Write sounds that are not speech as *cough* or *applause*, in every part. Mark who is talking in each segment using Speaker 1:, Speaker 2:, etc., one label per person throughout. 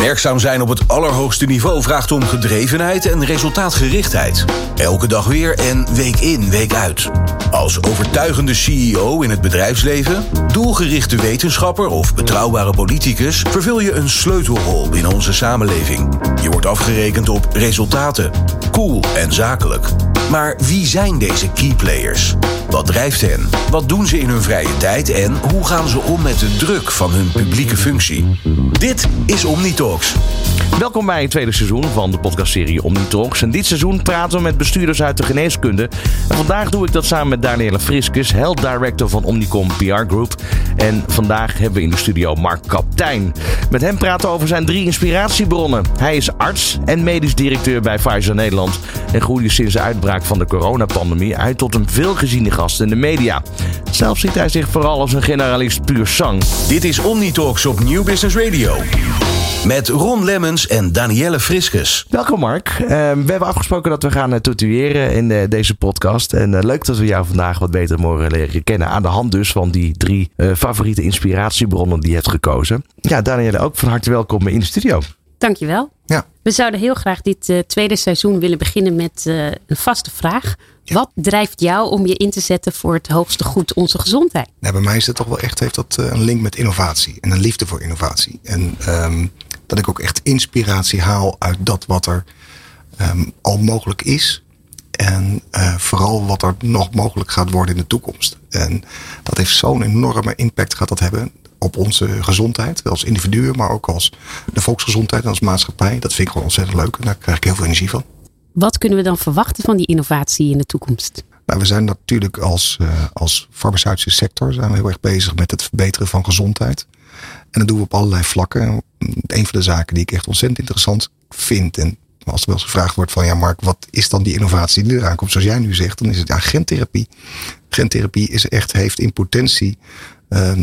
Speaker 1: Werkzaam zijn op het allerhoogste niveau vraagt om gedrevenheid en resultaatgerichtheid. Elke dag weer en week in, week uit. Als overtuigende CEO in het bedrijfsleven, doelgerichte wetenschapper of betrouwbare politicus vervul je een sleutelrol binnen onze samenleving. Je wordt afgerekend op resultaten, cool en zakelijk. Maar wie zijn deze key players? Wat drijft hen? Wat doen ze in hun vrije tijd en hoe gaan ze om met de druk van hun publieke functie? Dit is
Speaker 2: Welkom bij het tweede seizoen van de podcastserie Omnitalks. En dit seizoen praten we met bestuurders uit de geneeskunde. En vandaag doe ik dat samen met Danielle Friskus, Health Director van Omnicom PR Group. En vandaag hebben we in de studio Mark Kaptein. Met hem praten we over zijn drie inspiratiebronnen. Hij is arts en medisch directeur bij Pfizer Nederland. En groeide sinds de uitbraak van de coronapandemie uit tot een veelgeziene gast in de media. Zelf ziet hij zich vooral als een generalist puur sang.
Speaker 1: Dit is Omnitalks op New Business Radio. Met Ron Lemmens en Danielle Friskus.
Speaker 2: Welkom Mark. Uh, we hebben afgesproken dat we gaan uh, in uh, deze podcast. En uh, leuk dat we jou vandaag wat beter mogen leren kennen. Aan de hand dus van die drie favoriete inspiratiebronnen die je hebt gekozen. Ja, Danielle, ook van harte welkom in de studio.
Speaker 3: Dankjewel.
Speaker 2: Ja.
Speaker 3: We zouden heel graag dit tweede seizoen willen beginnen met een vaste vraag. Ja. Wat drijft jou om je in te zetten voor het hoogste goed, onze gezondheid?
Speaker 4: Nou, bij mij is het toch wel echt, heeft dat een link met innovatie en een liefde voor innovatie. En um, dat ik ook echt inspiratie haal uit dat wat er um, al mogelijk is. En vooral wat er nog mogelijk gaat worden in de toekomst. En dat heeft zo'n enorme impact gaat dat hebben op onze gezondheid. Als individuen, maar ook als de volksgezondheid en als maatschappij. Dat vind ik gewoon ontzettend leuk en daar krijg ik heel veel energie van.
Speaker 3: Wat kunnen we dan verwachten van die innovatie in de toekomst?
Speaker 4: Nou, we zijn natuurlijk als, uh, als farmaceutische sector zijn we heel erg bezig met het verbeteren van gezondheid. En dat doen we op allerlei vlakken. Een van de zaken die ik echt ontzettend interessant vind. En als er wel eens gevraagd wordt van ja, Mark, wat is dan die innovatie die eraan komt? Zoals jij nu zegt, dan is het ja, gentherapie. Gentherapie is echt, heeft in potentie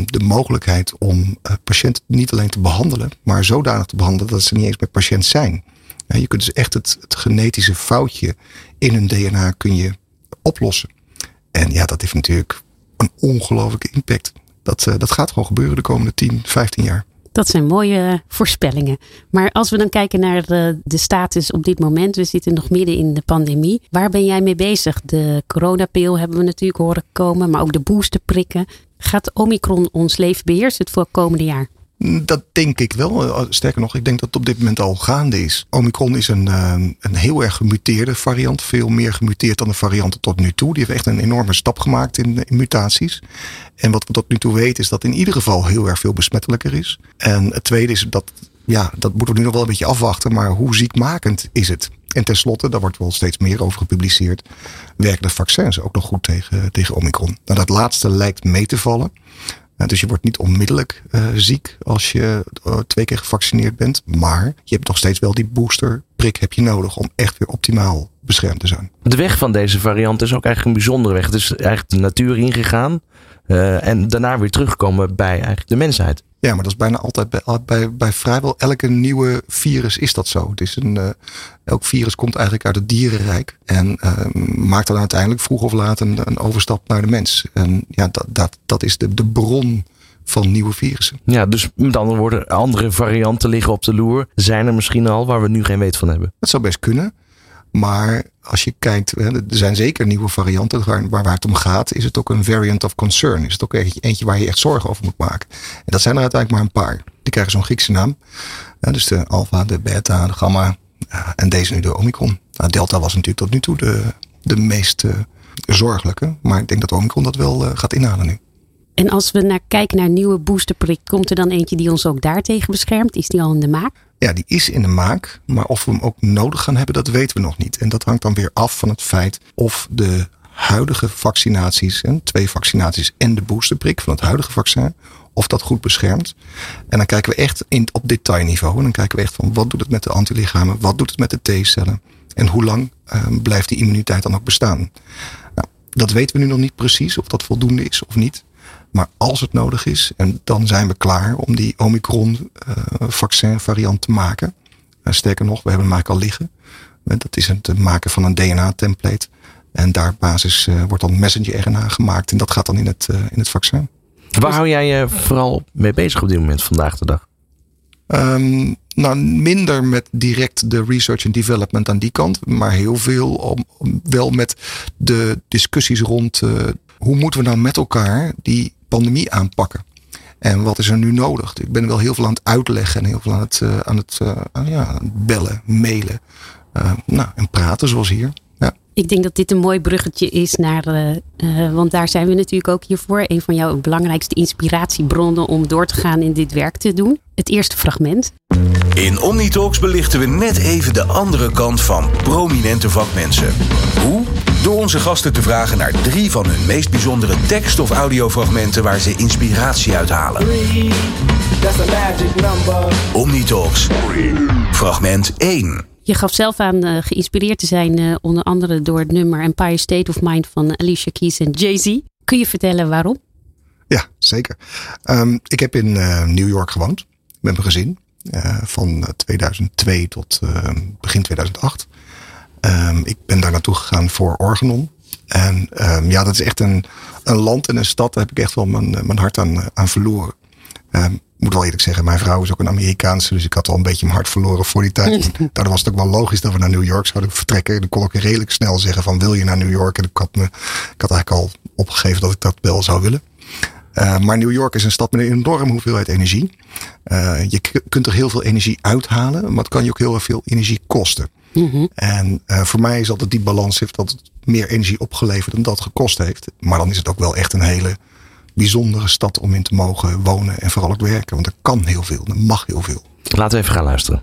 Speaker 4: de mogelijkheid om uh, patiënten niet alleen te behandelen, maar zodanig te behandelen dat ze niet eens meer patiënt zijn. Je kunt dus echt het, genetische foutje in hun DNA kun je oplossen. En ja, dat heeft natuurlijk een ongelofelijke impact. Dat, uh, dat gaat gewoon gebeuren de komende 10, 15 jaar.
Speaker 3: Dat zijn mooie voorspellingen. Maar als we dan kijken naar de, de, status op dit moment, we zitten nog midden in de pandemie. Waar ben jij mee bezig? De coronapil hebben we natuurlijk horen komen, maar ook de boosterprikken. Gaat Omicron ons leven beheersen het voor komende jaar?
Speaker 4: Dat denk ik wel. Sterker nog, ik denk dat het op dit moment al gaande is. Omicron is een, een heel erg gemuteerde variant. Veel meer gemuteerd dan de varianten tot nu toe. Die heeft echt een enorme stap gemaakt in, in mutaties. En wat we tot nu toe weten is dat in ieder geval heel erg veel besmettelijker is. En het tweede is dat, ja, dat moeten we nu nog wel een beetje afwachten. Maar hoe ziekmakend is het? En tenslotte, daar wordt wel steeds meer over gepubliceerd, werken de vaccins ook nog goed tegen, tegen Omicron. Nou, dat laatste lijkt mee te vallen. Dus je wordt niet onmiddellijk uh, ziek als je uh, twee keer gevaccineerd bent. Maar je hebt nog steeds wel die boosterprik heb je nodig om echt weer optimaal beschermd te zijn.
Speaker 2: De weg van deze variant is ook eigenlijk een bijzondere weg. Het is eigenlijk de natuur ingegaan. en daarna weer terugkomen bij eigenlijk de mensheid.
Speaker 4: Ja, maar dat is bijna altijd bij, bij, bij vrijwel elke nieuwe virus is dat zo. Het is een, uh, elk virus komt eigenlijk uit het dierenrijk. En uh, maakt dan uiteindelijk vroeg of laat een, een overstap naar de mens. En ja, dat, dat, dat is de, de bron van nieuwe virussen.
Speaker 2: Ja, dus met andere woorden, andere varianten liggen op de loer. Zijn er misschien al waar we nu geen weet van hebben?
Speaker 4: Dat zou best kunnen. Maar als je kijkt, er zijn zeker nieuwe varianten waar, het om gaat. Is het ook een variant of concern? Is het ook eentje waar je echt zorgen over moet maken? En dat zijn er uiteindelijk maar een paar. Die krijgen zo'n Griekse naam. Dus de alpha, de beta, de gamma. En deze nu de omicron. Nou, delta was natuurlijk tot nu toe de, de meest uh, zorgelijke. Maar ik denk dat omicron dat wel uh, gaat inhalen nu.
Speaker 3: En als we naar kijken naar nieuwe boosterprik, komt er dan eentje die ons ook daartegen beschermt? Is die al in de maak?
Speaker 4: Ja, die is in de maak. Maar of we hem ook nodig gaan hebben, dat weten we nog niet. En dat hangt dan weer af van het feit of de huidige vaccinaties, en twee vaccinaties en de boosterprik van het huidige vaccin, of dat goed beschermt. En dan kijken we echt in, op detailniveau. En dan kijken we echt van wat doet het met de antilichamen, wat doet het met de T-cellen en hoe lang uh, blijft die immuniteit dan ook bestaan. Nou, dat weten we nu nog niet precies of dat voldoende is of niet. Maar als het nodig is, en dan zijn we klaar om die Omicron uh, vaccin variant te maken. Uh, sterker nog, we hebben hem eigenlijk al liggen. Dat is het maken van een DNA-template. En daar basis wordt dan messenger RNA gemaakt. En dat gaat dan in het, in het vaccin.
Speaker 2: Waar hou jij je vooral mee bezig op dit moment vandaag de dag?
Speaker 4: Um, nou, minder met direct de research en development aan die kant. Maar heel veel om, om wel met de discussies rond uh, hoe moeten we nou met elkaar die pandemie aanpakken. En wat is er nu nodig? Ik ben wel heel veel aan het uitleggen en heel veel aan het, uh, aan het uh, ja, bellen, mailen. nou, en praten zoals hier. Ja.
Speaker 3: Ik denk dat dit een mooi bruggetje is naar, want daar zijn we natuurlijk ook hiervoor. Een van jouw belangrijkste inspiratiebronnen om door te gaan in dit werk te doen. Het eerste fragment.
Speaker 1: In Omnitalks belichten we net even de andere kant van prominente vakmensen. Hoe? Door onze gasten te vragen naar drie van hun meest bijzondere tekst- of audiofragmenten waar ze inspiratie uithalen. Omnitalks. Fragment 1.
Speaker 3: Je gaf zelf aan uh, geïnspireerd te zijn, uh, onder andere door het nummer Empire State of Mind van Alicia Keys en Jay-Z. Kun je vertellen waarom?
Speaker 4: Ja, zeker. Um, ik heb in uh, New York gewoond met mijn gezin. Van 2002 tot begin 2008. Um, ik ben daar naartoe gegaan voor Organon. En um, ja, dat is echt een, een land en een stad. Daar heb ik echt wel mijn, mijn hart aan, aan verloren. Um, moet wel eerlijk zeggen, mijn vrouw is ook een Amerikaanse. Dus ik had al een beetje mijn hart verloren voor die tijd. *laughs* Daardoor was het ook wel logisch dat we naar New York zouden vertrekken. Dan kon ik redelijk snel zeggen van wil je naar New York? En ik had, me, ik had eigenlijk al opgegeven dat ik dat wel zou willen. Uh, maar New York is een stad met een enorme hoeveelheid energie. Uh, je kunt er heel veel energie uithalen, maar het kan je ook heel erg veel energie kosten. Mm -hmm. En uh, voor mij is altijd die balans heeft dat het meer energie opgeleverd dan dat gekost heeft. Maar dan is het ook wel echt een hele bijzondere stad om in te mogen wonen en vooral ook werken. Want er kan heel veel, er mag heel veel.
Speaker 2: Laten we even gaan luisteren.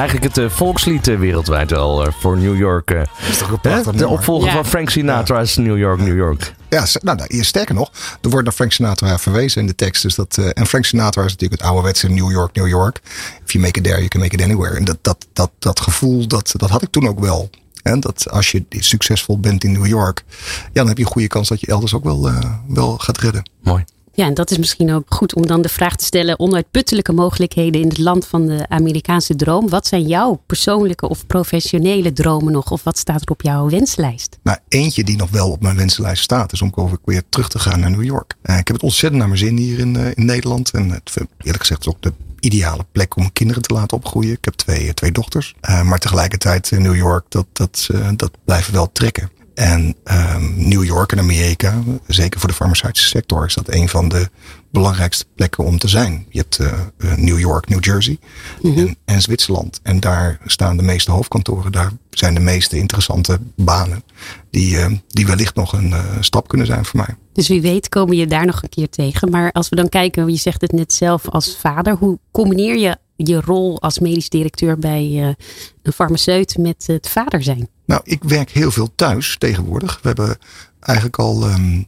Speaker 2: Eigenlijk het uh, volkslied uh, wereldwijd wel uh, voor New York.
Speaker 4: is toch een prachtig
Speaker 2: De opvolger ja. van Frank Sinatra's ja. New York, New York.
Speaker 4: Ja, nou, nou, sterker nog, er wordt naar Frank Sinatra verwezen in de tekst. Dus dat, en Frank Sinatra is natuurlijk het ouderwetse New York, New York. If you make it there, you can make it anywhere. En dat, dat, dat, dat gevoel, dat, dat had ik toen ook wel. En dat als je succesvol bent in New York, ja, dan heb je een goede kans dat je elders ook wel, wel gaat redden.
Speaker 2: Mooi.
Speaker 3: Ja, en dat is misschien ook goed om dan de vraag te stellen: onuitputtelijke mogelijkheden in het land van de Amerikaanse droom. Wat zijn jouw persoonlijke of professionele dromen nog? Of wat staat er op jouw wenslijst?
Speaker 4: Nou, eentje die nog wel op mijn wenslijst staat, is om weer terug te gaan naar New York. Uh, ik heb het ontzettend naar mijn zin hier in, uh, in Nederland. En het, eerlijk gezegd, ook de ideale plek om kinderen te laten opgroeien. Ik heb twee, twee dochters. Uh, maar tegelijkertijd in New York, dat, dat, dat blijft wel trekken. En um, New York en Amerika, zeker voor de farmaceutische sector, is dat een van de belangrijkste plekken om te zijn. Je hebt uh, New York, New Jersey mm -hmm. en, en, Zwitserland. En daar staan de meeste hoofdkantoren. Daar zijn de meeste interessante banen. Die, uh, die wellicht nog een uh, stap kunnen zijn voor mij.
Speaker 3: Dus wie weet komen je daar nog een keer tegen. Maar als we dan kijken, je zegt het net zelf als vader. Hoe combineer je je rol als medisch directeur bij een farmaceut met het vader zijn?
Speaker 4: Nou, ik werk heel veel thuis tegenwoordig. We hebben eigenlijk al um,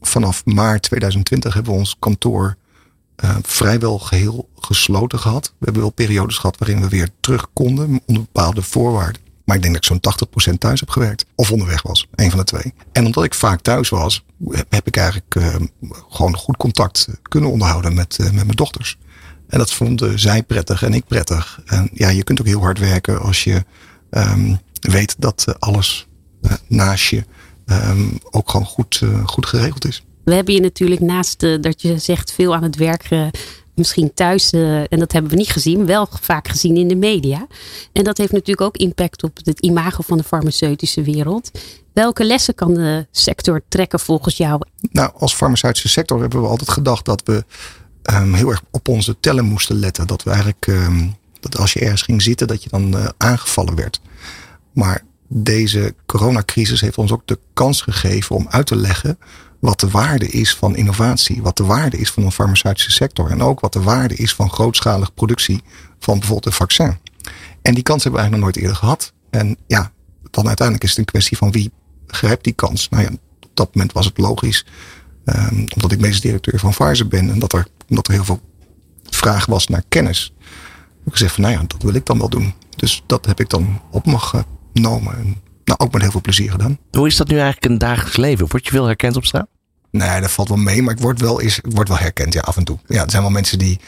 Speaker 4: vanaf maart 2020 hebben we ons kantoor uh, vrijwel geheel gesloten gehad. We hebben wel periodes gehad waarin we weer terug konden onder bepaalde voorwaarden. Maar ik denk dat ik zo'n 80% thuis heb gewerkt. Of onderweg was. Een van de twee. En omdat ik vaak thuis was, heb ik eigenlijk uh, gewoon goed contact kunnen onderhouden met, uh, met mijn dochters. En dat vonden zij prettig en ik prettig. En ja, je kunt ook heel hard werken als je um, weet dat alles uh, naast je um, ook gewoon goed, uh, goed geregeld is.
Speaker 3: We hebben je natuurlijk naast uh, dat je zegt veel aan het werk misschien thuis, en dat hebben we niet gezien, wel vaak gezien in de media. En dat heeft natuurlijk ook impact op het imago van de farmaceutische wereld. Welke lessen kan de sector trekken volgens jou?
Speaker 4: Nou, als farmaceutische sector hebben we altijd gedacht dat we um, heel erg op onze tellen moesten letten. Dat we eigenlijk, um, dat als je ergens ging zitten, dat je dan uh, aangevallen werd. Maar deze coronacrisis heeft ons ook de kans gegeven om uit te leggen wat de waarde is van innovatie, wat de waarde is van een farmaceutische sector en ook wat de waarde is van grootschalige productie van bijvoorbeeld een vaccin. En die kans hebben we eigenlijk nog nooit eerder gehad. En ja, dan uiteindelijk is het een kwestie van wie grijpt die kans. Nou ja, op dat moment was het logisch, um, omdat ik medisch directeur van Pfizer ben en dat er, omdat er heel veel vraag was naar kennis. Heb ik gezegd van nou ja, dat wil ik dan wel doen. Dus dat heb ik dan op me genomen. En, nou, ook met heel veel plezier gedaan.
Speaker 2: Hoe is dat nu eigenlijk in dagelijks leven? Word je veel herkend op straat?
Speaker 4: Nee, dat valt wel mee, maar ik word wel, is, ik word wel herkend, ja, af en toe. Ja, er zijn wel mensen die.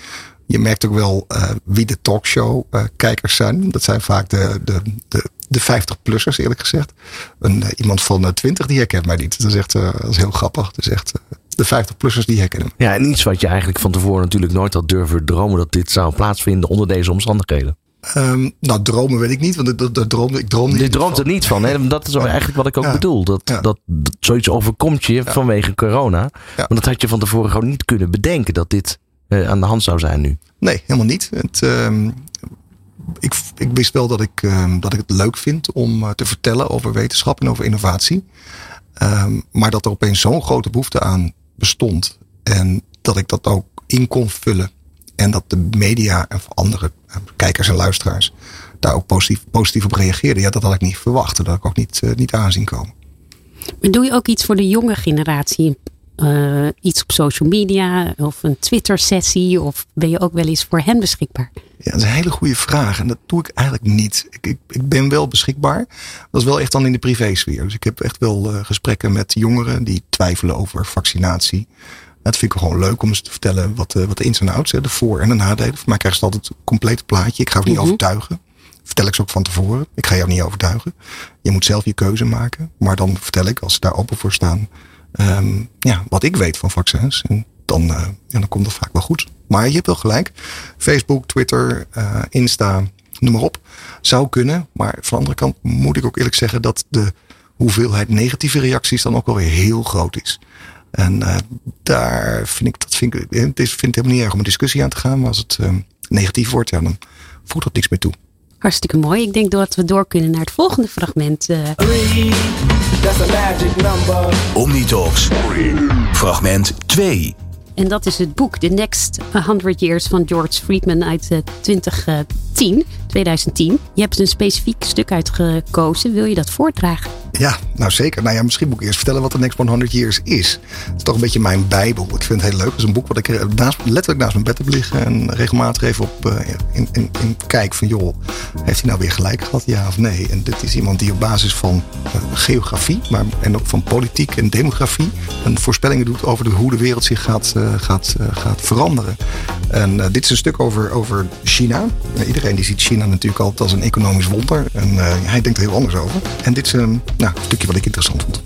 Speaker 4: Je merkt ook wel uh, wie de talkshow-kijkers zijn. Dat zijn vaak de, de, de, de 50-plussers eerlijk gezegd. Een, iemand van 20 die herkent mij niet. Dat is echt dat is heel grappig. Dat is echt de 50-plussers die herkennen.
Speaker 2: Ja, en iets wat je eigenlijk van tevoren natuurlijk nooit had durven dromen dat dit zou plaatsvinden onder deze omstandigheden.
Speaker 4: Um, nou, dromen weet ik niet, want dat, dat droomde, ik droomde
Speaker 2: niet. Je droomt er niet van. Hè? Dat is *laughs* eigenlijk wat ik ook bedoel. Dat, dat, dat, zoiets overkomt je vanwege corona. Maar dat had je van tevoren gewoon niet kunnen bedenken dat dit uh, aan de hand zou zijn nu.
Speaker 4: Nee, helemaal niet. Het, um, ik, ik wist wel dat ik, um, dat ik het leuk vind om uh, te vertellen over wetenschap en over innovatie. maar dat er opeens zo'n grote behoefte aan bestond. En dat ik dat ook in kon vullen. En dat de media en andere eh, kijkers en luisteraars daar ook positief, positief op reageerden. Ja, dat had ik niet verwacht. Dat had ik ook niet, uh, niet aanzien komen.
Speaker 3: Maar doe je ook iets voor de jonge generatie? Uh, iets op social media of een Twitter-sessie? Of ben je ook wel eens voor hen beschikbaar?
Speaker 4: Ja, dat is een hele goede vraag. En dat doe ik eigenlijk niet. Ik, ik, ik ben wel beschikbaar. Dat is wel echt dan in de privésfeer. Dus ik heb echt wel uh, gesprekken met jongeren die twijfelen over vaccinatie. Dat vind ik gewoon leuk om eens te vertellen wat, uh, wat de ins en outs, de voor- en de nadelen. Voor mij krijgen ze altijd een compleet plaatje. Ik ga het niet mm -hmm. overtuigen. Vertel ik ze ook van tevoren. Ik ga jou niet overtuigen. Je moet zelf je keuze maken. Maar dan vertel ik, als ze daar open voor staan, um, ja, wat ik weet van vaccins. En dan, uh, ja, dan komt dat vaak wel goed. Maar je hebt wel gelijk. Facebook, Twitter, uh, Insta, noem maar op. Zou kunnen. Maar van de andere kant moet ik ook eerlijk zeggen dat de hoeveelheid negatieve reacties dan ook wel weer heel groot is. En uh, daar vind ik, dat vind ik, het vind helemaal niet erg om een discussie aan te gaan. Maar als het uh, negatief wordt, ja, dan voegt dat niks meer toe.
Speaker 3: Hartstikke mooi. Ik denk dat we door kunnen naar het volgende fragment. Uh...
Speaker 1: Omnitalks. Fragment 2.
Speaker 3: En dat is het boek The Next 100 Years van George Friedman uit 2010, 2010. Je hebt een specifiek stuk uitgekozen. Wil je dat voordragen?
Speaker 4: Ja, nou zeker. Nou ja, misschien moet ik eerst vertellen wat The Next 100 Years is. Het is toch een beetje mijn bijbel. Ik vind het heel leuk. Het is een boek wat ik naast, letterlijk naast mijn bed heb liggen. En regelmatig even op uh, in, in, in kijk van joh, heeft hij nou weer gelijk gehad? Ja of nee? En dit is iemand die op basis van uh, geografie, maar en ook van politiek en demografie, een voorspellingen doet over de, hoe de wereld zich gaat, gaat, gaat veranderen. En dit is een stuk over, over China. iedereen die ziet China natuurlijk altijd als een economisch wonder. En hij denkt er heel anders over. En dit is nou, een stukje wat ik interessant vond.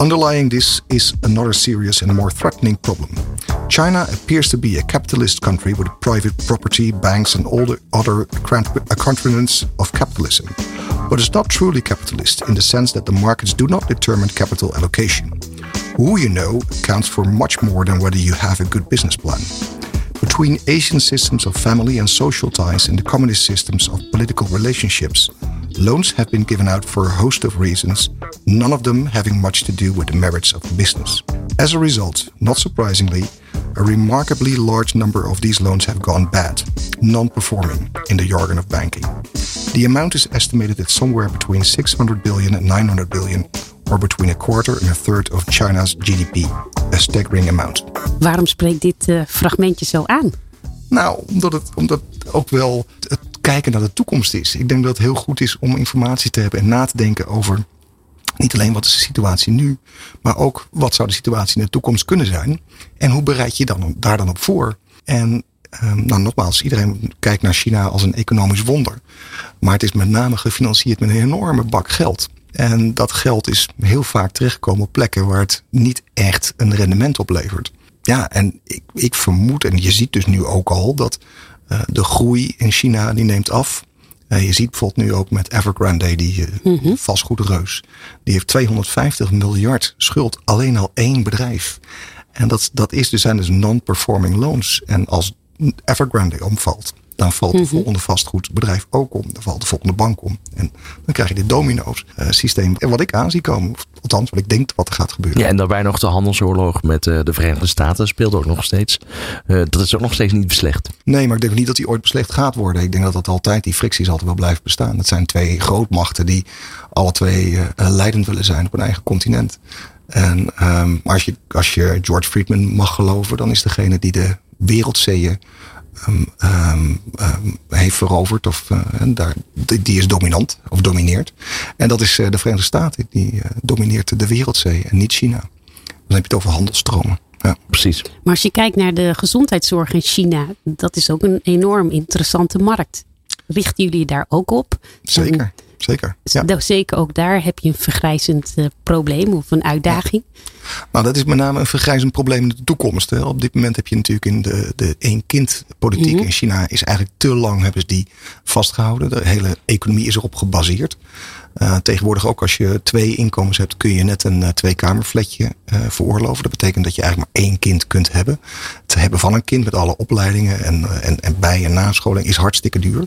Speaker 4: Underlying this is another serious and more threatening problem. China appears to be a capitalist country with private property, banks, and all the other accoutrements uh, of capitalism. But it's not truly capitalist in the sense that the markets do not determine capital allocation. Who you know counts for much more than whether you have a good business plan. Between Asian systems of family and social ties and the communist systems of political relationships, loans have been given out for a host of reasons, none of them having much to do with the merits of business. As a result, not surprisingly, a remarkably large number of these loans have gone bad, non performing, in the jargon of banking. The amount is estimated at somewhere between 600 billion and 900 billion, or between a quarter and a third of China's GDP. A staggering amount.
Speaker 3: Waarom spreekt dit uh, fragmentje zo aan?
Speaker 4: Nou, omdat het, omdat ook wel het kijken naar de toekomst is. Ik denk dat het heel goed is om informatie te hebben en na te denken over niet alleen wat is de situatie nu, maar ook wat zou de situatie in de toekomst kunnen zijn. En hoe bereid je dan daar dan op voor? En um, nou, nogmaals, iedereen kijkt naar China als een economisch wonder. Maar het is met name gefinancierd met een enorme bak geld. En dat geld is heel vaak terechtgekomen op plekken waar het niet echt een rendement oplevert. Ja, en ik, ik vermoed, en je ziet dus nu ook al dat de groei in China die neemt af. Uh, je ziet bijvoorbeeld nu ook met Evergrande, die mm -hmm. vastgoedreus. Die heeft 250 miljard schuld. Alleen al één bedrijf. En dat, dat is dus, zijn dus non-performing loans. En als Evergrande omvalt, dan valt het mm -hmm. volgende vastgoedbedrijf ook om. Dan valt de volgende bank om. En dan krijg je dit domino's uh, systeem. En wat ik aan zie komen, althans wat ik denk wat er gaat gebeuren.
Speaker 2: Ja, en daarbij nog de handelsoorlog met uh, de Verenigde Staten speelt ook nog steeds. Uh, dat is ook nog steeds niet beslecht.
Speaker 4: Nee, maar ik denk niet dat die ooit beslecht gaat worden. Ik denk dat dat altijd, die fricties altijd wel blijven bestaan. Het zijn twee grootmachten die alle twee leidend willen zijn op een eigen continent. En um, als, je, als je George Friedman mag geloven, dan is degene die de wereldzeeën Um, um, um, heeft veroverd. Of, uh, daar, die, die, is dominant of domineert. En dat is uh, de Verenigde Staten. Die uh, domineert de wereldzee en niet China. Dan heb je het over handelstromen. Ja.
Speaker 2: Precies.
Speaker 3: Maar als je kijkt naar de gezondheidszorg in China, dat is ook een enorm interessante markt. Richten jullie daar ook op?
Speaker 4: Zeker.
Speaker 3: En
Speaker 4: zeker.
Speaker 3: Ja. Dus zeker ook daar heb je een vergrijzend uh, probleem of een uitdaging.
Speaker 4: Nou, dat is met name een vergrijzend probleem in de toekomst. Hè. Op dit moment heb je natuurlijk in de, de één-kind-politiek mm -hmm. in China is eigenlijk te lang hebben ze die vastgehouden. De hele economie is erop gebaseerd. Uh, tegenwoordig ook als je twee inkomens hebt, kun je net een uh, tweekamerflatje uh, veroorloven. Dat betekent dat je eigenlijk maar één kind kunt hebben. Het hebben van een kind met alle opleidingen en, en, en bij- en nascholing is hartstikke duur.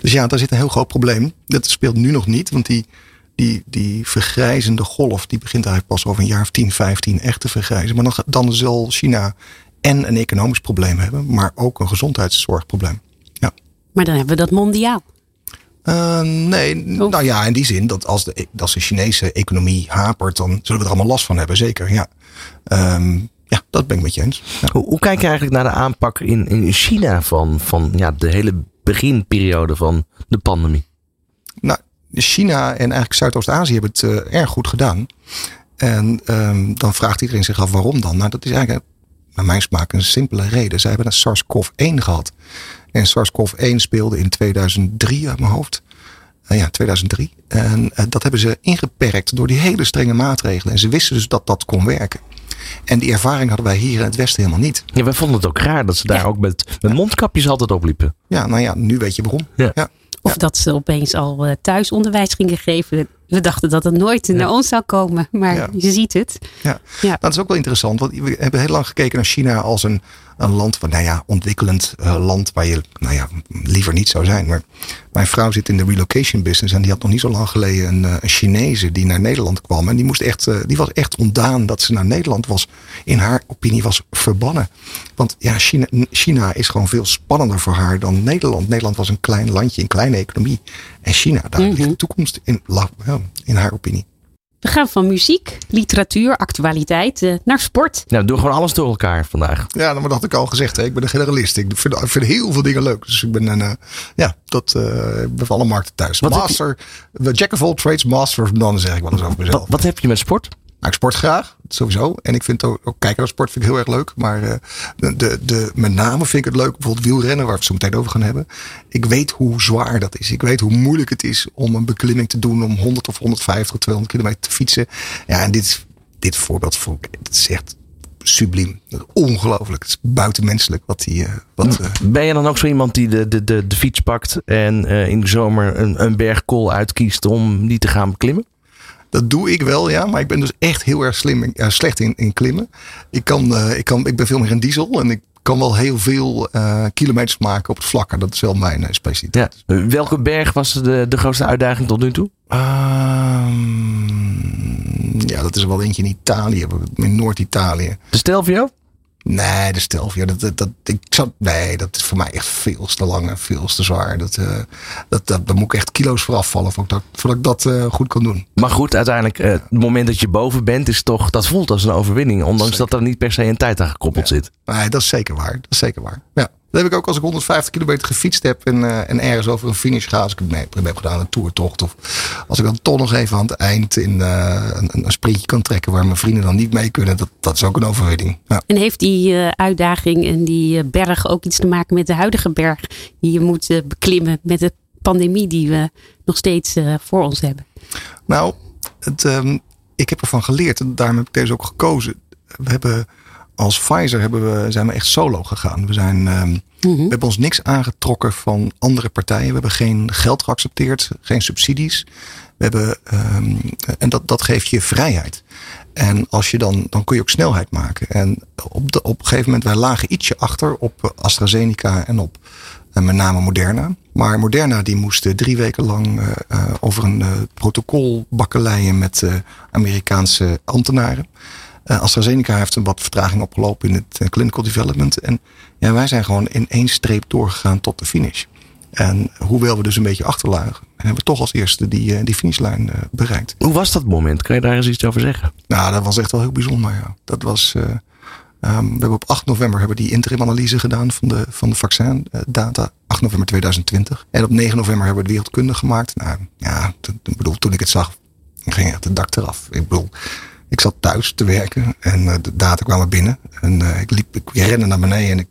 Speaker 4: Dus ja, daar zit een heel groot probleem. Dat speelt nu nog niet, want die, die, die vergrijzende golf, die begint eigenlijk pas over een jaar of 10, 15 echt te vergrijzen. Maar dan, dan zal China en een economisch probleem hebben, maar ook een gezondheidszorgprobleem. Ja.
Speaker 3: Maar dan hebben we dat mondiaal.
Speaker 4: Uh, nee, oh. nou ja, in die zin dat als de, als de Chinese economie hapert, dan zullen we er allemaal last van hebben, zeker. Ja, um, ja dat ben ik met je eens. Ja.
Speaker 2: Hoe, hoe, kijk je eigenlijk naar de aanpak in, in China van, van ja, de hele beginperiode van de pandemie?
Speaker 4: Nou, China en eigenlijk Zuidoost-Azië hebben het uh, erg goed gedaan. En um, dan vraagt iedereen zich af waarom dan? Nou, dat is eigenlijk naar mijn smaak een simpele reden. Zij hebben een SARS-CoV-1 gehad. En SARS-CoV-1 speelde in 2003 uit mijn hoofd. Uh, ja, 2003. En uh, dat hebben ze ingeperkt door die hele strenge maatregelen. En ze wisten dus dat dat kon werken. En die ervaring hadden wij hier in het Westen helemaal niet.
Speaker 2: Ja, wij vonden het ook raar dat ze daar ja. ook met, met mondkapjes altijd opliepen.
Speaker 4: Ja, nou ja, nu weet je waarom.
Speaker 2: Ja.
Speaker 4: ja.
Speaker 3: Of dat ze opeens al uh, thuisonderwijs gingen geven. We dachten dat het nooit naar ons zou komen. Maar je ziet het.
Speaker 4: Ja. Nou, dat is ook wel interessant. Want we hebben heel lang gekeken naar China als een, een land, van, nou ja, ontwikkelend uh, land waar je nou ja, liever niet zou zijn. Maar mijn vrouw zit in de relocation business en die had nog niet zo lang geleden een, uh, een Chinese die naar Nederland kwam. En die, moest echt, uh, die was echt ontdaan dat ze naar Nederland was. In haar opinie was verbannen. Want ja, China, China is gewoon veel spannender voor haar dan Nederland. Nederland was een klein landje, een kleine economie. En China, daar mm -hmm. ligt de toekomst in, in haar opinie.
Speaker 3: We gaan van muziek, literatuur, actualiteit uh, naar sport.
Speaker 2: Nou, doe gewoon alles door elkaar vandaag.
Speaker 4: Ja, dat had ik al gezegd. Hè. Ik ben een generalist. Ik vind, ik vind heel veel dingen leuk. Dus ik ben een, uh, ja, dat, uh, ben van alle markten thuis. Wat master, je... jack of all trades, master of none, zeg ik wel eens over mezelf.
Speaker 2: Wat, wat heb je met sport?
Speaker 4: Nou, ik sport graag, sowieso. En ik vind ook, ook kijken naar sport vind ik heel erg leuk. Maar uh, de, de, de, met name vind ik het leuk, bijvoorbeeld wielrennen, waar we het zo meteen over gaan hebben. Ik weet hoe zwaar dat is. Ik weet hoe moeilijk het is om een beklimming te doen om 100 of 150 of 200 kilometer te fietsen. Ja, en dit, dit voorbeeld vond ik, het is echt subliem. Ongelooflijk. Het is buitenmenselijk wat die. Uh, wat, uh,
Speaker 2: ben je dan ook zo iemand die de, de, de, de fiets pakt en uh, in de zomer een, een berg kool uitkiest om die te gaan beklimmen?
Speaker 4: Dat doe ik wel, ja. Maar ik ben dus echt heel erg slim, uh, slecht in, in klimmen. Ik, kan, uh, ik, kan, ik ben veel meer een diesel. En ik kan wel heel veel uh, kilometers maken op het vlakke. Dat is wel mijn specialiteit.
Speaker 2: Ja. Welke berg was de, de grootste uitdaging tot nu toe?
Speaker 4: Um, ja, dat is wel eentje in Italië. In Noord-Italië.
Speaker 2: De Stelvio?
Speaker 4: Nee, de Stelvio. Dat, dat, dat, ik zou, nee, dat is voor mij echt veel te lang en veel te zwaar. Dat, uh, dat, dat, daar moet ik echt kilo's voor afvallen voordat, dat, voordat ik dat uh, goed kan doen.
Speaker 2: Maar goed, uiteindelijk, uh, het moment dat je boven bent, is toch, dat voelt als een overwinning. Ondanks zeker. dat er niet per se een tijd aan gekoppeld
Speaker 4: ja.
Speaker 2: zit.
Speaker 4: Nee, dat is zeker waar. Dat is zeker waar. Ja. Dat heb ik ook als ik 150 kilometer gefietst heb en, uh, en ergens over een finish ga. Als ik ik heb gedaan een toertocht. Of als ik dan toch nog even aan het eind in uh, een, een sprintje kan trekken waar mijn vrienden dan niet mee kunnen. Dat, dat is ook een overwinning. Ja.
Speaker 3: En heeft die uh, uitdaging en die berg ook iets te maken met de huidige berg die je moet beklimmen met de pandemie die we nog steeds voor ons hebben?
Speaker 4: Nou, het, um, ik heb ervan geleerd en daarom heb ik deze ook gekozen. We hebben als Pfizer hebben we, zijn we echt solo gegaan. We, zijn, um, mm-hmm. we hebben ons niks aangetrokken van andere partijen. We hebben geen geld geaccepteerd, geen subsidies. We hebben, um, en dat, dat geeft je vrijheid. En als je dan, dan kun je ook snelheid maken. En op, de, op een gegeven moment, wij lagen ietsje achter op AstraZeneca en op en met name Moderna. Maar Moderna die moest drie weken lang uh, uh, over een uh, protocol bakkeleien met Amerikaanse ambtenaren. Uh, AstraZeneca heeft een wat vertraging opgelopen in het uh, clinical development. En ja, wij zijn gewoon in één streep doorgegaan tot de finish. En hoewel we dus een beetje achterlagen, hebben we toch als eerste die, uh, die finishlijn bereikt.
Speaker 2: Hoe was dat moment? Kan je daar eens iets over zeggen?
Speaker 4: Nou, dat was echt wel heel bijzonder. Ja. Dat was, um, we hebben op 8 november hebben die interim-analyse gedaan van de, van de vaccindata. 8 november 2020. En op 9 november hebben we het wereldkundig gemaakt. Nou ja, ik bedoel, toen ik het zag, ging echt het dak eraf. Ik bedoel, ik zat thuis te werken en uh, de data kwamen binnen. En uh, ik liep, ik rende naar beneden en ik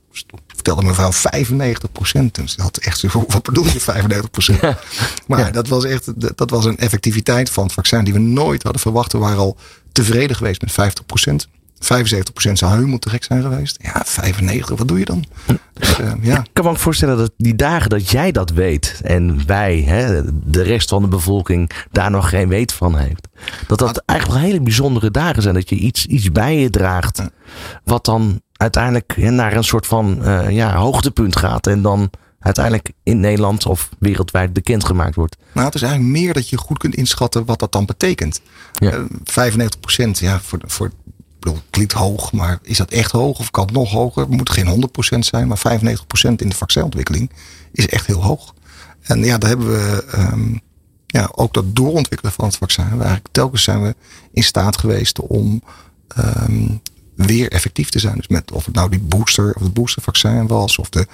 Speaker 4: vertelde mevrouw 95 procent. En ze had echt zo, *laughs* wat bedoel je 95 procent? Maar
Speaker 2: Ja.
Speaker 4: dat was echt, dat was een effectiviteit van het vaccin die we nooit hadden verwacht. We waren al tevreden geweest met 50 procent. 75 procent zou helemaal te gek zijn geweest. Ja, 95, wat doe je dan? Dus, eh, ja.
Speaker 2: Ik kan me ook voorstellen dat die dagen dat jij dat weet en wij, hè, de rest van de bevolking, daar nog geen weet van heeft. Dat dat eigenlijk wel hele bijzondere dagen zijn. Dat je iets, iets bij je draagt. Wat dan uiteindelijk hè, naar een soort van eh, ja, hoogtepunt gaat. En dan uiteindelijk in Nederland of wereldwijd bekendgemaakt wordt.
Speaker 4: Nou, het is eigenlijk meer dat je goed kunt inschatten wat dat dan betekent.
Speaker 2: Ja.
Speaker 4: Eh, 95 procent, ja, voor, voor, bedoel, klinkt hoog, maar is dat echt hoog of kan het nog hoger? Het moet geen 100 procent zijn, maar 95 procent in de vaccinontwikkeling is echt heel hoog. En ja, daar hebben we ehm, ja, ook dat doorontwikkelen van het vaccin. We eigenlijk telkens zijn we in staat geweest om ehm, weer effectief te zijn. Dus met of het nou die booster of het boostervaccin was, of de,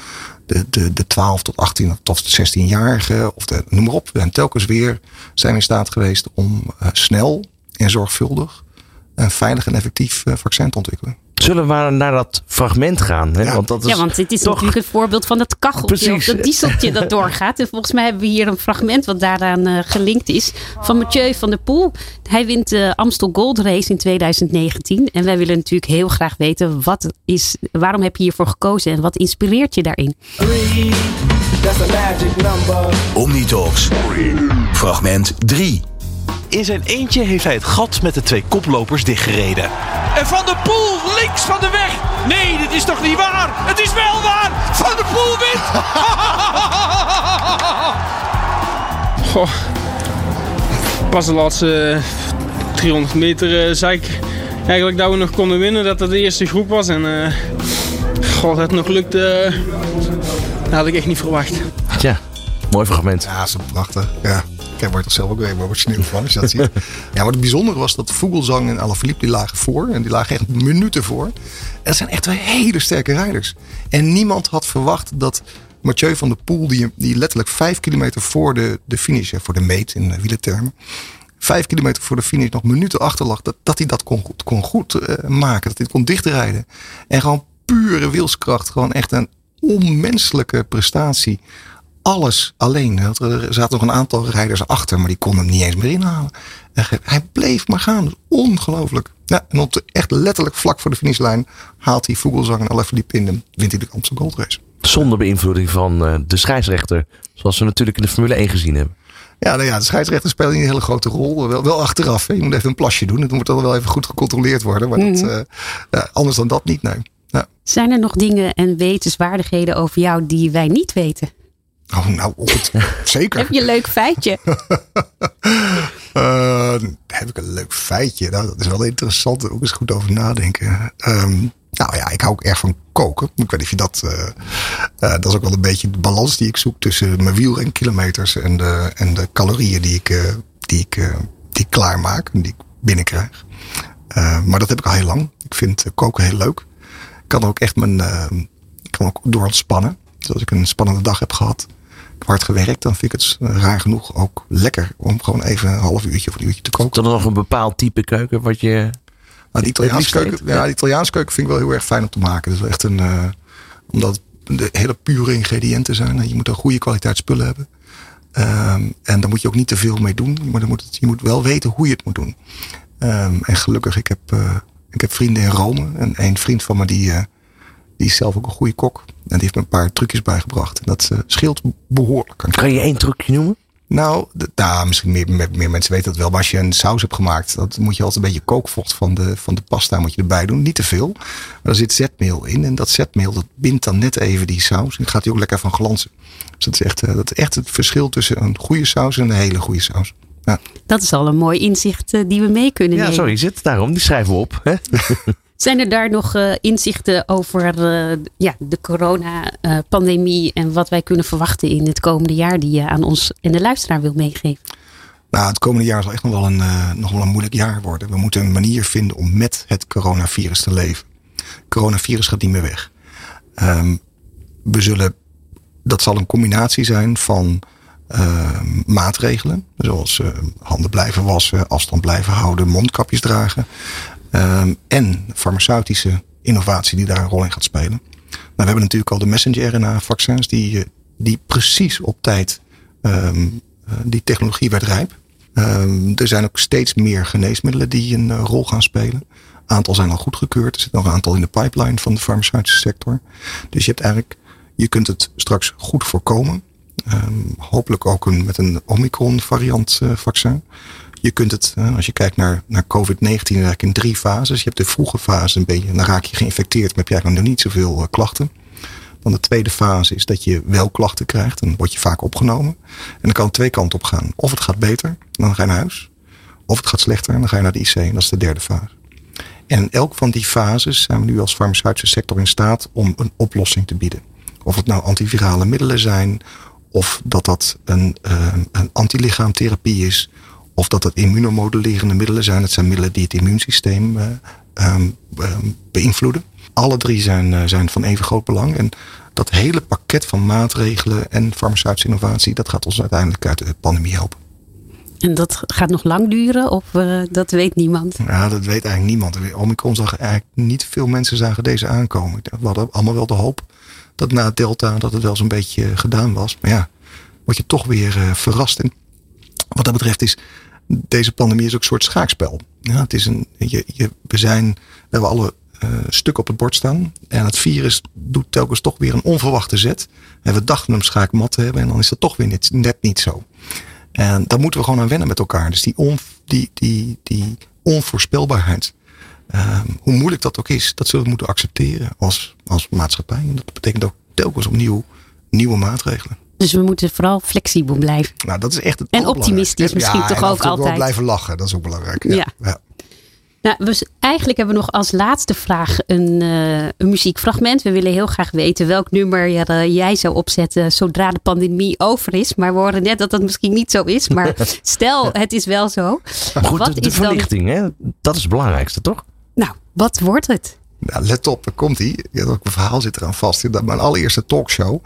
Speaker 4: de, de, de 12 tot 18 of tot 16-jarigen, of de, noem maar op. En telkens weer zijn we in staat geweest om eh, snel en zorgvuldig een veilig en effectief eh, vaccin te ontwikkelen.
Speaker 2: Zullen we maar naar dat fragment gaan? Hè?
Speaker 4: Ja.
Speaker 2: Want dat is
Speaker 3: Ja, want dit is
Speaker 2: toch-
Speaker 3: natuurlijk het voorbeeld van dat kacheltje of dat dieseltje dat doorgaat. En volgens mij hebben we hier een fragment wat daaraan eh, gelinkt is. Van Mathieu van der Poel. Hij wint de Amstel Gold Race in 2019. En wij willen natuurlijk heel graag weten, wat is, waarom heb je hiervoor gekozen en wat inspireert je daarin?
Speaker 5: Three, that's a magic number.
Speaker 1: Omnitalks. Fragment 3.
Speaker 6: In zijn eentje heeft hij het gat met de twee koplopers dichtgereden.
Speaker 7: En Van der Poel links van de weg. Nee, dit is toch niet waar? Het is wel waar. Van der Poel wint. *laughs*
Speaker 8: Goh. Pas de laatste eh, 300 meter eh, zei ik eigenlijk dat we nog konden winnen. Dat het de eerste groep was. En eh goh, dat het nog lukte, eh, dat had ik echt niet verwacht.
Speaker 2: Ja, mooi fragment.
Speaker 4: Ja, ze prachtig. Ja. Ik word er zelf ook weer emotioneel van als je dat ziet. *laughs* Ja, wat het bijzondere was dat Vogelsang en Alaphilippe die lagen voor. En die lagen echt minuten voor. En dat zijn echt twee hele sterke rijders. En niemand had verwacht dat Mathieu van der Poel, die, die letterlijk vijf kilometer voor de, de finish, voor de meet in eh, wielertermen. Vijf kilometer voor de finish nog minuten achter lag. Dat, dat hij dat kon, goed- kon goed eh, maken. Dat hij het kon dichtrijden. En gewoon pure wilskracht. Gewoon echt een onmenselijke prestatie alles alleen. Er zaten nog een aantal rijders achter, maar die konden hem niet eens meer inhalen. En Hij bleef maar gaan. Ongelooflijk. Ja, en op de, echt letterlijk vlak voor de finishlijn haalt hij Vogelsang en Alaphilippe in hem. Wint hij de Amstel Gold Race.
Speaker 2: Zonder beïnvloeding van eh, de scheidsrechter. Zoals we natuurlijk in de Formule 1 gezien hebben.
Speaker 4: Ja, nou ja, de scheidsrechter speelt niet een hele grote rol. Wel, wel achteraf. Hè. Je moet even een plasje doen. Het moet dan wel even goed gecontroleerd worden. Maar dat, eh, ja, anders dan dat niet, nee. Ja.
Speaker 3: Zijn er nog dingen en wetenswaardigheden over jou die wij niet weten?
Speaker 4: Oh, nou, goed. *laughs* Zeker.
Speaker 3: Heb je een leuk feitje? *laughs*
Speaker 4: Eh, heb ik een leuk feitje. Nou, dat is wel interessant. Ook eens goed over nadenken. Ehm, nou ja, ik hou ook erg van koken. Ik weet niet of je dat. eh, eh, dat is ook wel een beetje de balans die ik zoek tussen mijn wiel en kilometers en de, en de calorieën die ik, die, ik, die ik klaarmaak en die ik binnenkrijg. Maar dat heb ik al heel lang. Ik vind koken heel leuk. Ik kan ook echt mijn. ik kan ook door ontspannen. Dus als ik een spannende dag heb gehad. Hard gewerkt, dan vind ik het eh, raar genoeg ook lekker om gewoon even een half uurtje of een uurtje te koken.
Speaker 2: Dan nog een bepaald type keuken wat je...
Speaker 4: Nou,
Speaker 2: Het
Speaker 4: Italiaanse keuken, ja, Italiaanse keuken vind ik wel heel erg fijn om te maken. Dat is echt een, eh, omdat de hele pure ingrediënten zijn. Je moet een goede kwaliteit spullen hebben. Ehm, en daar moet je ook niet te veel mee doen. Maar dan moet het, je moet wel weten hoe je het moet doen. Ehm, en gelukkig, ik heb, eh, ik heb vrienden in Rome. En een vriend van me die, die is zelf ook een goede kok. En die heeft me een paar trucjes bijgebracht. En dat eh, scheelt behoorlijk.
Speaker 2: Kan je één trucje noemen?
Speaker 4: nou, d- nou misschien meer, meer, meer mensen weten dat wel. Maar als je een saus hebt gemaakt, dat moet je altijd een beetje kookvocht van de, van de pasta moet je erbij doen. Niet te veel. Maar er zit zetmeel in. En dat zetmeel dat bindt dan net even die saus. En dan gaat hij ook lekker van glanzen. Dus dat is echt, eh, dat is echt het verschil tussen een goede saus en een hele goede saus. Ja.
Speaker 3: Dat is al een mooi inzicht eh, die we mee kunnen
Speaker 2: Ja,
Speaker 3: nemen.
Speaker 2: sorry, zit daarom. Die schrijven we op. Hè? *laughs*
Speaker 3: Zijn er daar nog eh, inzichten over eh, ja, de corona-pandemie en wat wij kunnen verwachten in het komende jaar die je aan ons en de luisteraar wil meegeven?
Speaker 4: Nou, het komende jaar zal echt nog wel, een, eh, nog wel een moeilijk jaar worden. We moeten een manier vinden om met het coronavirus te leven. Coronavirus gaat niet meer weg. Ehm, we zullen, dat zal een combinatie zijn van ehm, maatregelen. Zoals eh, handen blijven wassen, afstand blijven houden, mondkapjes dragen. Ehm, en farmaceutische innovatie die daar een rol in gaat spelen. we hebben natuurlijk al de messenger-RNA-vaccins die, die precies op tijd um, die technologie werd rijp. Um, er zijn ook steeds meer geneesmiddelen die een rol gaan spelen. Een aantal zijn al goedgekeurd. Er zit nog een aantal in de pipeline van de farmaceutische sector. Dus je hebt eigenlijk, je kunt het straks goed voorkomen. Hopelijk ook een, met een Omicron variant uh, vaccin. Je kunt het, als je kijkt naar, naar COVID-19, eigenlijk in drie fases. Je hebt de vroege fase, een beetje, dan raak je geïnfecteerd, maar heb je eigenlijk nog niet zoveel uh, klachten. Dan de tweede fase is dat je wel klachten krijgt. Dan word je vaak opgenomen. En dan kan het twee kanten op gaan. Of het gaat beter, dan ga je naar huis. Of het gaat slechter, dan ga je naar de IC. En dat is de derde fase. En in elk van die fases zijn we nu als farmaceutische sector in staat om een oplossing te bieden. Of het nou antivirale middelen zijn, of dat dat een, uh, een antilichaamtherapie is, of dat het immunomodulerende middelen zijn. Het zijn middelen die het immuunsysteem uh, um, um, beïnvloeden. Alle drie zijn, uh, zijn van even groot belang. En dat hele pakket van maatregelen en farmaceutische innovatie, dat gaat ons uiteindelijk uit de pandemie helpen.
Speaker 3: En dat gaat nog lang duren of uh, dat weet niemand?
Speaker 4: Ja, dat weet eigenlijk niemand. Omicron zag eigenlijk niet veel mensen zagen deze aankomen. We hadden allemaal wel de hoop dat na Delta dat het wel zo'n beetje gedaan was. Maar ja, word je toch weer uh, verrast. En wat dat betreft is deze pandemie is ook een soort schaakspel. Ja, het is een, je, je, we zijn, we hebben alle uh, stukken op het bord staan. En het virus doet telkens toch weer een onverwachte zet. En we dachten hem schaakmat te hebben en dan is dat toch weer net, niet zo. En daar moeten we gewoon aan wennen met elkaar. Dus die, on, die, die, die onvoorspelbaarheid. Uh, hoe moeilijk dat ook is, dat zullen we moeten accepteren als, als maatschappij. En dat betekent ook telkens opnieuw nieuwe maatregelen.
Speaker 3: Dus we moeten vooral flexibel blijven.
Speaker 4: Nou, dat is echt het
Speaker 3: En optimistisch misschien
Speaker 4: ja,
Speaker 3: toch ook altijd.
Speaker 4: blijven lachen, dat is ook belangrijk. Ja.
Speaker 3: ja. ja. Nou, dus eigenlijk hebben we nog als laatste vraag een, uh, een muziekfragment. We willen heel graag weten welk nummer uh, jij zou opzetten zodra de pandemie over is. Maar we horen net dat dat misschien niet zo is. Maar *laughs* stel, het is wel zo.
Speaker 2: Maar goed, wat de, de is verlichting, dan... hè? dat is het belangrijkste, toch?
Speaker 3: Nou, wat wordt het?
Speaker 4: Nou, let op, daar komt hij. Een verhaal zit eraan vast. Mijn allereerste talkshow.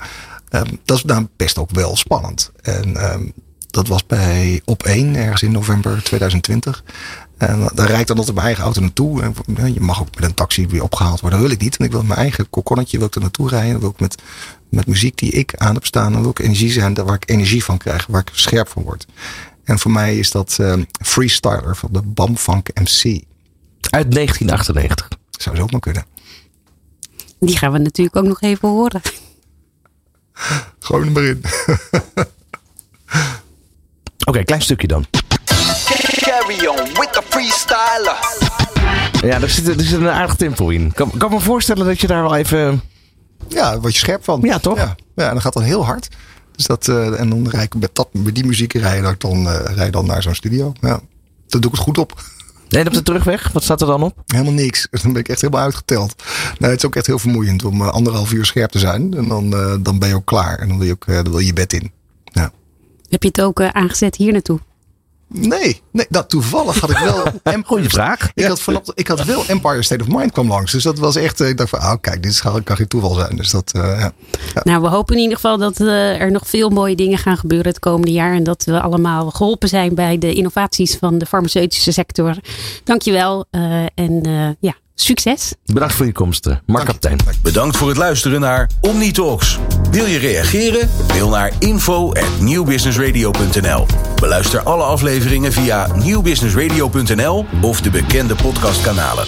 Speaker 4: Um, dat is nou best ook wel spannend. En um, dat was bij Op 1 ergens in november 2020. En daar rijd ik dan altijd mijn eigen auto naartoe. En je mag ook met een taxi weer opgehaald worden. Dat wil ik niet. En ik wil mijn eigen kokonnetje wil ik er naartoe rijden. Dan wil ik met, met muziek die ik aan heb staan. Dan wil ik energie zijn waar ik energie van krijg. Waar ik scherp van word. En voor mij is dat uh, Freestyler van de Bamfunk MC.
Speaker 2: Uit 1998.
Speaker 4: Zou zo ook maar kunnen.
Speaker 3: Die gaan we natuurlijk ook nog even horen. *laughs*
Speaker 4: Gooi hem erin. *laughs*
Speaker 2: Oké, okay, klein stukje dan.
Speaker 9: Carry on with the freestyler.
Speaker 2: Ja, er zit, er zit een aardig tempo in. Kan, kan me voorstellen dat je daar wel even...
Speaker 4: Ja, word je scherp van.
Speaker 2: Ja, toch?
Speaker 4: Ja, ja en dan gaat dan heel hard. Dus dat, uh, en dan rijd ik met, dat, met die muziek rijden dan, uh, rij dan naar zo'n studio. Ja, dan doe ik het goed op.
Speaker 2: En op de terugweg, wat staat er dan op?
Speaker 4: Helemaal niks. *laughs* Dan ben ik echt helemaal uitgeteld. Nou, het is ook echt heel vermoeiend om uh, anderhalf uur scherp te zijn. En dan, uh, dan ben je ook klaar. En dan wil je, ook, uh, dan wil je je bed in. Ja.
Speaker 3: Heb je het ook aangezet hier naartoe?
Speaker 4: Nee, nee dat toevallig had ik wel. *laughs*
Speaker 2: Goeie vraag.
Speaker 4: Ik had, vanaf, ik had wel Empire State of Mind kwam langs. Dus dat was echt. Ik dacht van, oh, kijk, dit kan, kan geen toeval zijn. Dus dat, uh, ja. ja.
Speaker 3: Nou, we hopen in ieder geval dat uh, er nog veel mooie dingen gaan gebeuren het komende jaar. En dat we allemaal geholpen zijn bij de innovaties van de farmaceutische sector. Dankjewel. Uh, en ja, Succes.
Speaker 2: Bedankt voor je komst, Mark Kaptein.
Speaker 1: Bedankt voor het luisteren naar OmniTalks. Wil je reageren? Mail naar info@newbusinessradio.nl. Beluister alle afleveringen via nieuwbusinessradio.nl of de bekende podcastkanalen.